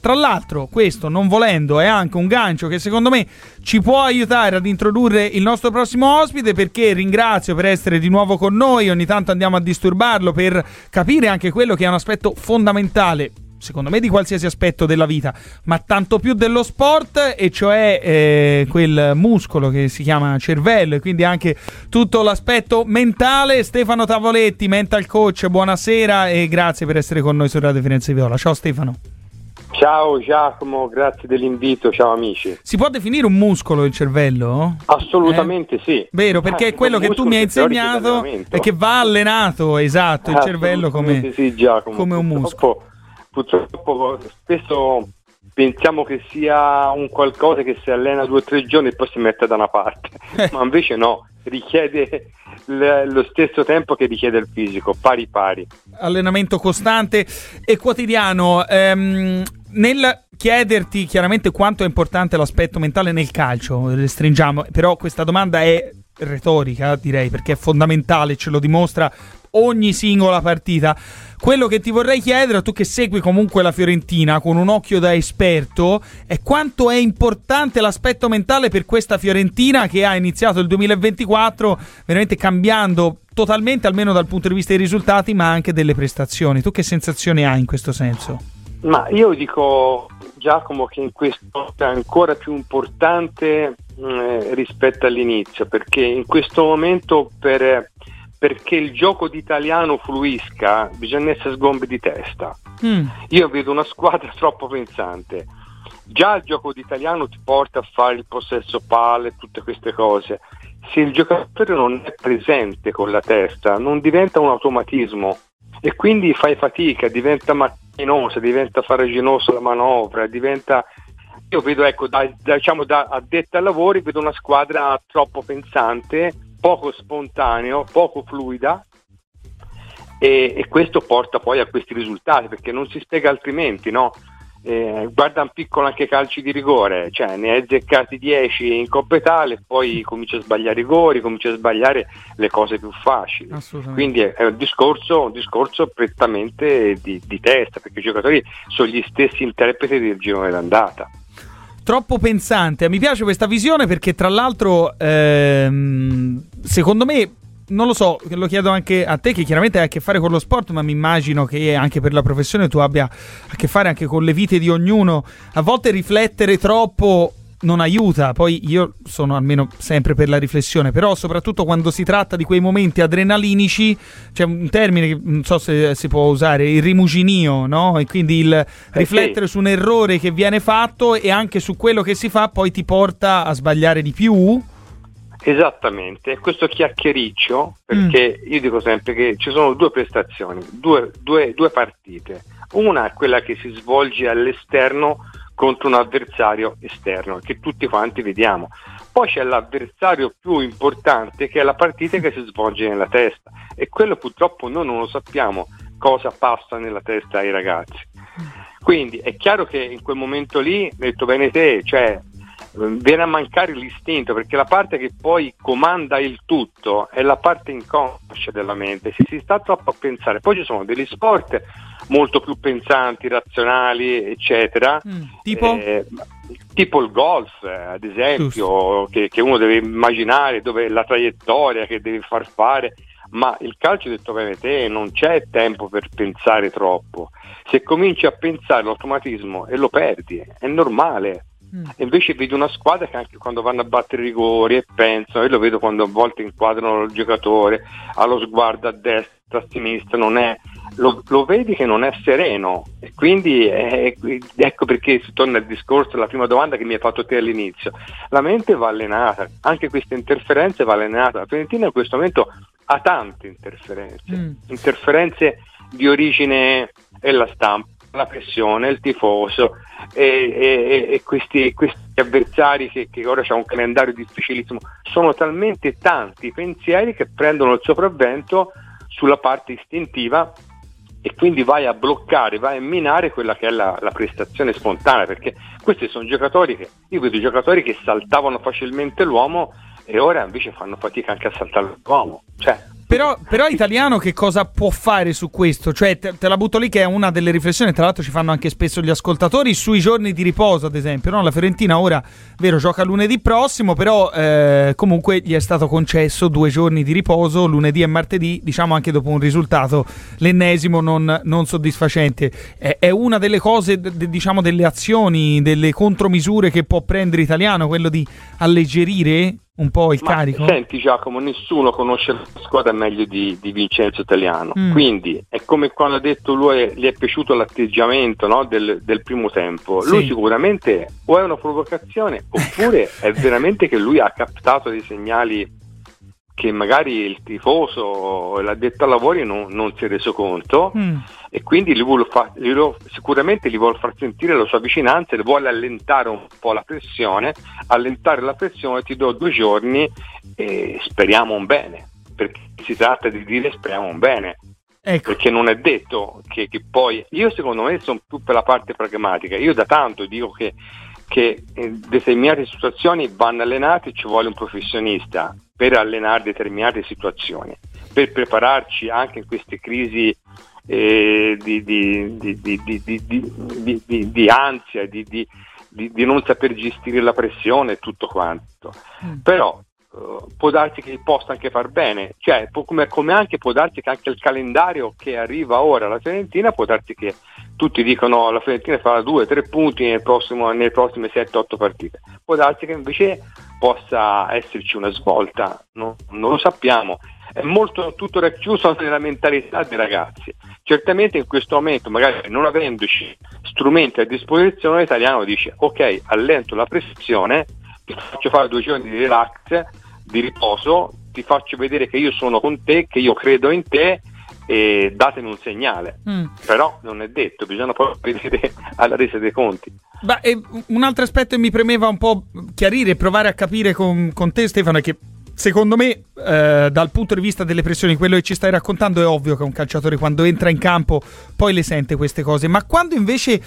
Tra l'altro, questo non volendo è anche un gancio che secondo me ci può aiutare ad introdurre il nostro prossimo ospite perché ringrazio per essere di nuovo con noi, ogni tanto andiamo a disturbarlo per capire anche quello che è un aspetto fondamentale secondo me di qualsiasi aspetto della vita, ma tanto più dello sport, e cioè eh, quel muscolo che si chiama cervello, e quindi anche tutto l'aspetto mentale. Stefano Tavoletti, mental coach, buonasera e grazie per essere con noi su Radio Firenze Viola. Ciao Stefano. Ciao Giacomo, grazie dell'invito, ciao amici. Si può definire un muscolo il cervello? Assolutamente eh? sì. Vero, perché ah, è quello che tu mi hai insegnato e che va allenato, esatto, il cervello come, sì, come un muscolo. Purtroppo spesso pensiamo che sia un qualcosa che si allena due o tre giorni e poi si mette da una parte, eh. ma invece no, richiede lo stesso tempo che richiede il fisico, pari pari. Allenamento costante e quotidiano. Ehm, nel chiederti chiaramente quanto è importante l'aspetto mentale nel calcio, restringiamo, però questa domanda è retorica, direi, perché è fondamentale, ce lo dimostra ogni singola partita. Quello che ti vorrei chiedere, tu che segui comunque la Fiorentina con un occhio da esperto, è quanto è importante l'aspetto mentale per questa Fiorentina che ha iniziato il 2024 veramente cambiando totalmente, almeno dal punto di vista dei risultati, ma anche delle prestazioni. Tu che sensazioni hai in questo senso? Ma io dico Giacomo che in questo è ancora più importante eh, rispetto all'inizio, perché in questo momento per perché il gioco d'italiano fluisca bisogna essere sgombi di testa. Mm. Io vedo una squadra troppo pensante. Già il gioco d'italiano ti porta a fare il possesso palle, tutte queste cose. Se il giocatore non è presente con la testa, non diventa un automatismo e quindi fai fatica, diventa macchinosa, diventa faraginosa la manovra, diventa io vedo, ecco, da, da, diciamo, da addetta ai lavori, vedo una squadra troppo pensante poco spontaneo, poco fluida e, e, questo porta poi a questi risultati perché non si spiega altrimenti, no? Eh, guarda un piccolo anche calci di rigore, cioè ne hai azzeccati 10 in Coppa Italia e poi comincia a sbagliare i rigori, comincia a sbagliare le cose più facili. Quindi è, è un, discorso, un discorso, prettamente di, di testa, perché i giocatori sono gli stessi interpreti del girone d'andata troppo pensante. Mi piace questa visione perché, tra l'altro, ehm, secondo me. Non lo so, lo chiedo anche a te che chiaramente hai a che fare con lo sport, ma mi immagino che anche per la professione tu abbia a che fare anche con le vite di ognuno. A volte riflettere troppo non aiuta, poi io sono almeno sempre per la riflessione, però soprattutto quando si tratta di quei momenti adrenalinici, c'è un termine che non so se si può usare, il rimuginio, no? E quindi il riflettere okay. su un errore che viene fatto e anche su quello che si fa poi ti porta a sbagliare di più. Esattamente, questo chiacchiericcio, perché mm. io dico sempre che ci sono due prestazioni, due, due, due partite. Una è quella che si svolge all'esterno contro un avversario esterno che tutti quanti vediamo. Poi c'è l'avversario più importante che è la partita che si svolge nella testa e quello purtroppo noi non lo sappiamo cosa passa nella testa ai ragazzi. Quindi è chiaro che in quel momento lì, detto bene te, cioè viene a mancare l'istinto perché la parte che poi comanda il tutto è la parte inconscia della mente, si, si sta troppo a pensare. Poi ci sono degli sport molto più pensanti, razionali, eccetera. Mm, tipo? Eh, tipo il golf, ad esempio, che, che, uno deve immaginare dove la traiettoria che deve far fare, ma il calcio detto bene te non c'è tempo per pensare troppo. Se cominci a pensare l'automatismo e lo perdi, è normale. Mm. Invece vedo una squadra che anche quando vanno a battere i rigori e pensano, io lo vedo quando a volte inquadrano il giocatore, ha lo sguardo a destra, a sinistra, non è, lo, lo vedi che non è sereno e quindi è, ecco perché si torna al discorso, alla prima domanda che mi hai fatto te all'inizio. La mente va allenata, anche queste interferenze va allenata. La Fiorentina in questo momento ha tante interferenze, mm. interferenze di origine e la stampa, la pressione, il tifoso e, e, e questi, questi, avversari che, che ora c'è un calendario difficilissimo, sono talmente tanti pensieri che prendono il sopravvento sulla parte istintiva e quindi vai a bloccare, vai a minare quella che è la, la, prestazione spontanea, perché questi sono giocatori che, io vedo giocatori che saltavano facilmente l'uomo e ora invece fanno fatica anche a saltare l'uomo, cioè Però, però, italiano che cosa può fare su questo? Cioè, te, te, la butto lì che è una delle riflessioni, tra l'altro ci fanno anche spesso gli ascoltatori, sui giorni di riposo, ad esempio. No? La Fiorentina ora, vero, gioca lunedì prossimo, però eh, comunque gli è stato concesso due giorni di riposo, lunedì e martedì, diciamo anche dopo un risultato, l'ennesimo non, non soddisfacente. È, è, una delle cose, de, diciamo, delle azioni, delle contromisure che può prendere italiano, quello di alleggerire un po' il Ma carico? Senti Giacomo, nessuno conosce la squadra meglio di, di Vincenzo Italiano, mm. quindi è come quando ha detto lui gli è piaciuto l'atteggiamento no, del, del, primo tempo, sì. lui sicuramente o è una provocazione oppure è veramente che lui ha captato dei segnali che magari il tifoso l'addetto ai lavori non, non, si è reso conto mm. e quindi vuole fa, gli lo, sicuramente gli vuole far sentire la sua vicinanza e vuole allentare un po' la pressione, allentare la pressione ti do due giorni e speriamo un bene, si tratta di dire speriamo un bene. Ecco. Perché non è detto che, che poi, io secondo me sono più per la parte pragmatica, io da tanto dico che che in determinate situazioni vanno allenati, ci vuole un professionista per allenare determinate situazioni, per prepararci anche in queste crisi eh, di, di, di, di, ansia, di, non saper gestire la pressione e tutto quanto. Mm. Però Uh, può darsi che possa anche far bene, cioè come, come, anche può darsi che anche il calendario che arriva ora alla Fiorentina può darsi che tutti dicono la Fiorentina farà 2-3 punti nel prossimo, nelle prossime 7-8 partite, può darsi che invece possa esserci una svolta, no? non lo sappiamo, è molto tutto racchiuso nella mentalità dei ragazzi. Certamente in questo momento, magari non avendoci strumenti a disposizione, l'italiano dice ok, allento la pressione, faccio fare due giorni di relax, di riposo, ti faccio vedere che io sono con te, che io credo in te e datemi un segnale. Mm. Però non è detto, bisogna poi vedere alla resa dei conti. Beh, un altro aspetto che mi premeva un po' chiarire e provare a capire con, con te Stefano è che secondo me, eh, dal punto di vista delle pressioni, quello che ci stai raccontando è ovvio che un calciatore quando entra in campo poi le sente queste cose, ma quando invece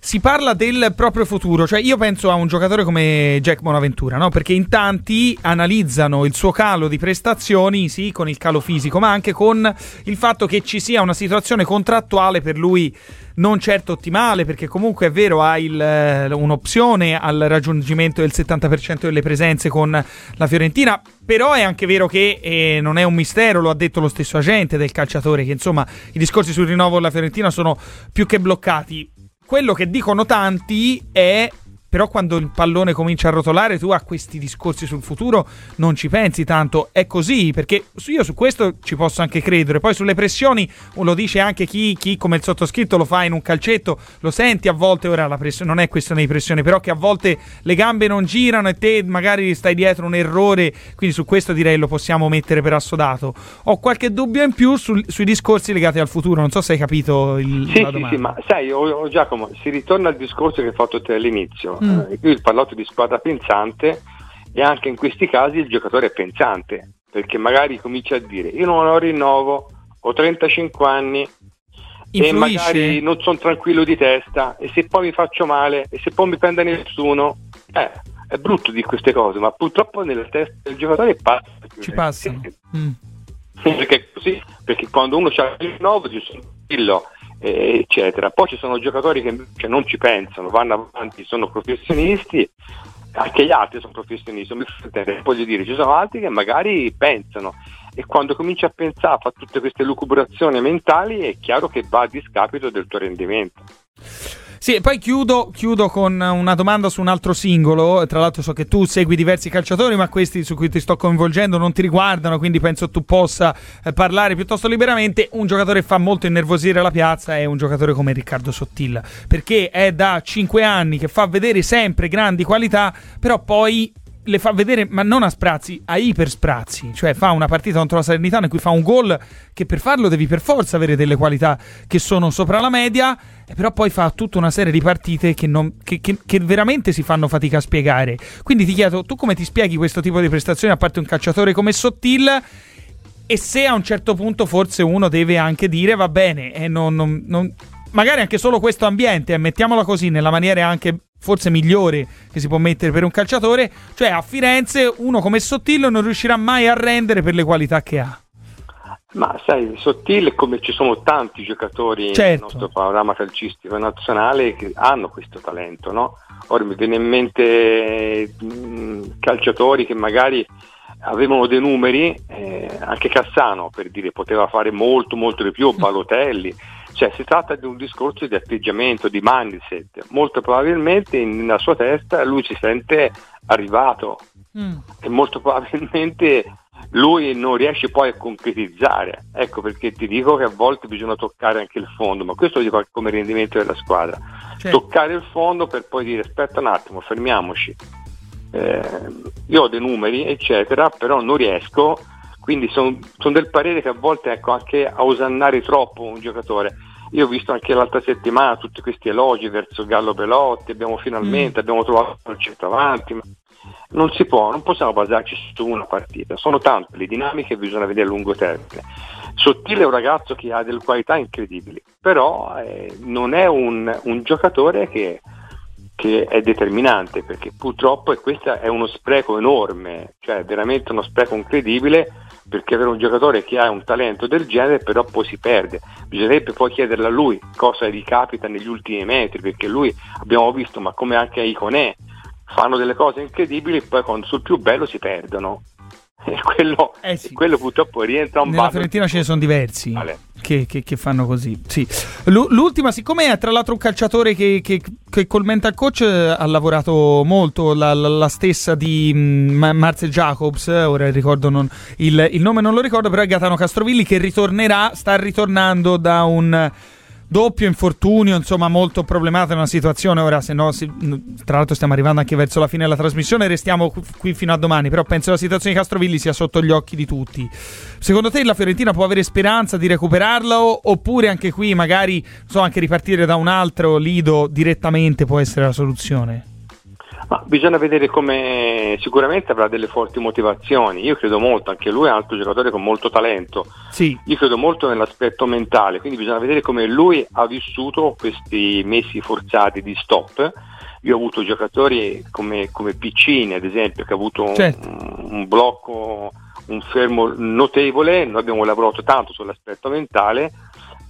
si parla del proprio futuro. Cioè, io penso a un giocatore come Jack Bonaventura, no? Perché in tanti analizzano il suo calo di prestazioni, sì, con il calo fisico, ma anche con il fatto che ci sia una situazione contrattuale per lui non certo ottimale, perché comunque è vero, ha il, eh, un'opzione al raggiungimento del 70% delle presenze con la Fiorentina, però è anche vero che eh, non è un mistero, lo ha detto lo stesso agente del calciatore, che insomma i discorsi sul rinnovo della Fiorentina sono più che bloccati quello che dicono tanti è però quando il pallone comincia a rotolare tu a questi discorsi sul futuro non ci pensi tanto. È così, perché io su questo ci posso anche credere. Poi sulle pressioni lo dice anche chi, chi come il sottoscritto lo fa in un calcetto, lo senti a volte, ora la pressione non è questione di pressione, però che a volte le gambe non girano e te magari stai dietro un errore, quindi su questo direi lo possiamo mettere per assodato. Ho qualche dubbio in più sul, sui discorsi legati al futuro, non so se hai capito il, sì, la domanda. Sì, sì, ma sai, oh, oh, Giacomo, si ritorna al discorso che hai fatto te all'inizio Mm. Eh, qui ho parlato di squadra pensante e anche in questi casi il giocatore è pensante, perché magari comincia a dire io non ho rinnovo, ho 35 anni Influisce. e magari non sono tranquillo di testa e se poi mi faccio male e se poi mi prende nessuno, eh, è brutto di queste cose, ma purtroppo nella testa del giocatore passa. Ci passano. Mm. Perché così, perché quando uno ha il rinnovo dice sono tranquillo eccetera. Poi ci sono giocatori che invece non ci pensano, vanno avanti, sono professionisti, anche gli altri sono professionisti, voglio dire, ci sono altri che magari pensano e quando cominci a pensare, fa tutte queste lucubrazioni mentali, è chiaro che va a discapito del tuo rendimento. Sì, e poi chiudo, chiudo, con una domanda su un altro singolo. Tra l'altro, so che tu segui diversi calciatori, ma questi su cui ti sto coinvolgendo non ti riguardano, quindi penso tu possa eh, parlare piuttosto liberamente. Un giocatore che fa molto innervosire la piazza è un giocatore come Riccardo Sottilla, perché è da 5 anni che fa vedere sempre grandi qualità, però poi le fa vedere, ma non a sprazzi, a iper sprazzi. Cioè fa una partita contro la Salernitana in cui fa un gol che per farlo devi per forza avere delle qualità che sono sopra la media, e però poi fa tutta una serie di partite che, non, che, che, che, veramente si fanno fatica a spiegare. Quindi ti chiedo, tu come ti spieghi questo tipo di prestazioni a parte un calciatore come Sottil? E se a un certo punto forse uno deve anche dire, va bene, eh, non, non, non magari anche solo questo ambiente, eh, mettiamola così, nella maniera anche forse migliore che si può mettere per un calciatore, cioè a Firenze uno come Sottillo non riuscirà mai a rendere per le qualità che ha. Ma sai, sottile come ci sono tanti giocatori certo. nel nostro panorama calcistico nazionale che hanno questo talento, no? Ora mi viene in mente mh, calciatori che magari avevano dei numeri, eh, anche Cassano per dire poteva fare molto molto di più, Balotelli, cioè si tratta di un discorso di atteggiamento, di mindset, molto probabilmente nella sua testa lui si sente arrivato mm. e molto probabilmente lui non riesce poi a concretizzare. Ecco perché ti dico che a volte bisogna toccare anche il fondo, ma questo lo dico come rendimento della squadra. Certo. Toccare il fondo per poi dire aspetta un attimo, fermiamoci. Eh, io ho dei numeri, eccetera, però non riesco, quindi sono son del parere che a volte ecco, anche a osannare troppo un giocatore. Io ho visto anche l'altra settimana tutti questi elogi verso Gallo Pelotti, abbiamo finalmente mm. abbiamo trovato il centravanti, ma non si può, non possiamo basarci su una partita, sono tante le dinamiche che bisogna vedere a lungo termine. Sottile è un ragazzo che ha delle qualità incredibili, però eh, non è un, un giocatore che, che, è determinante, perché purtroppo e questo è uno spreco enorme, cioè veramente uno spreco incredibile, perché avere un giocatore che ha un talento del genere però poi si perde. Bisognerebbe poi chiederle a lui cosa gli capita negli ultimi metri, perché lui abbiamo visto, ma come anche Iconè, fanno delle cose incredibili e poi sul più bello si perdono. E quello, eh sì. quello purtroppo rientra un po'. Nella Fiorentina ce ne sono diversi che, che, che, fanno così. Sì. L'ultima, siccome è tra l'altro un calciatore che, che, che col mental coach eh, ha lavorato molto, la, la, la stessa di mm, Marcel Jacobs, ora ricordo non, il, il nome non lo ricordo, però è Gaetano Castrovilli che ritornerà, sta ritornando da un doppio infortunio, insomma, molto problemata una situazione. Ora, se no, si, tra l'altro, stiamo arrivando anche verso la fine della trasmissione. Restiamo qui fino a domani. Però penso la situazione di Castrovilli sia sotto gli occhi di tutti. Secondo te la Fiorentina può avere speranza di recuperarlo? Oppure anche qui, magari, so, anche ripartire da un altro lido direttamente può essere la soluzione? Ma bisogna vedere come sicuramente avrà delle forti motivazioni. Io credo molto, anche lui è un altro giocatore con molto talento. Sì. Io credo molto nell'aspetto mentale, quindi bisogna vedere come lui ha vissuto questi mesi forzati di stop. Io ho avuto giocatori come, come Piccini, ad esempio, che ha avuto certo. un, un blocco, un fermo notevole. Noi abbiamo lavorato tanto sull'aspetto mentale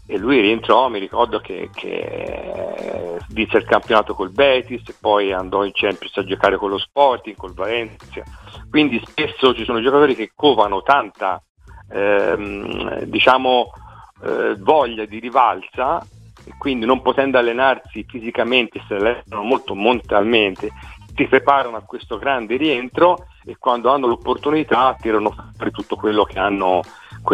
e lui rientrò, mi ricordo che, che vinse il campionato col Betis e poi andò in Champions a giocare con lo Sporting, col Valencia, quindi spesso ci sono giocatori che covano tanta ehm, diciamo, eh, voglia di rivalsa e quindi non potendo allenarsi fisicamente, se allenano molto mentalmente, si preparano a questo grande rientro e quando hanno l'opportunità tirano fuori tutto quello che hanno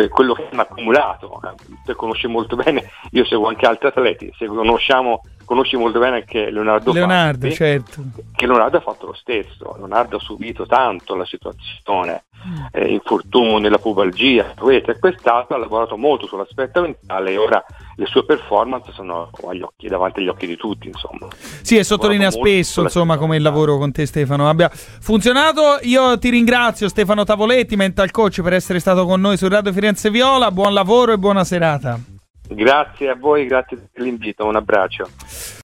quello che hanno accumulato. Te conosci molto bene, io seguo anche altri atleti, se conosciamo conosci molto bene anche Leonardo, Leonardo Fatti, certo. che Leonardo ha fatto lo stesso, Leonardo ha subito tanto la situazione, mm. eh, infortunio nella pubalgia, e quest'altro, ha lavorato molto sull'aspetto mentale e ora le sue performance sono occhi, davanti agli occhi di tutti. Insomma. Sì, e sottolinea spesso insomma, come il lavoro con te Stefano abbia funzionato. Io ti ringrazio Stefano Tavoletti, mental coach, per essere stato con noi su Radio Firenze Viola, buon lavoro e buona serata. Grazie a voi, grazie per l'invito, un abbraccio.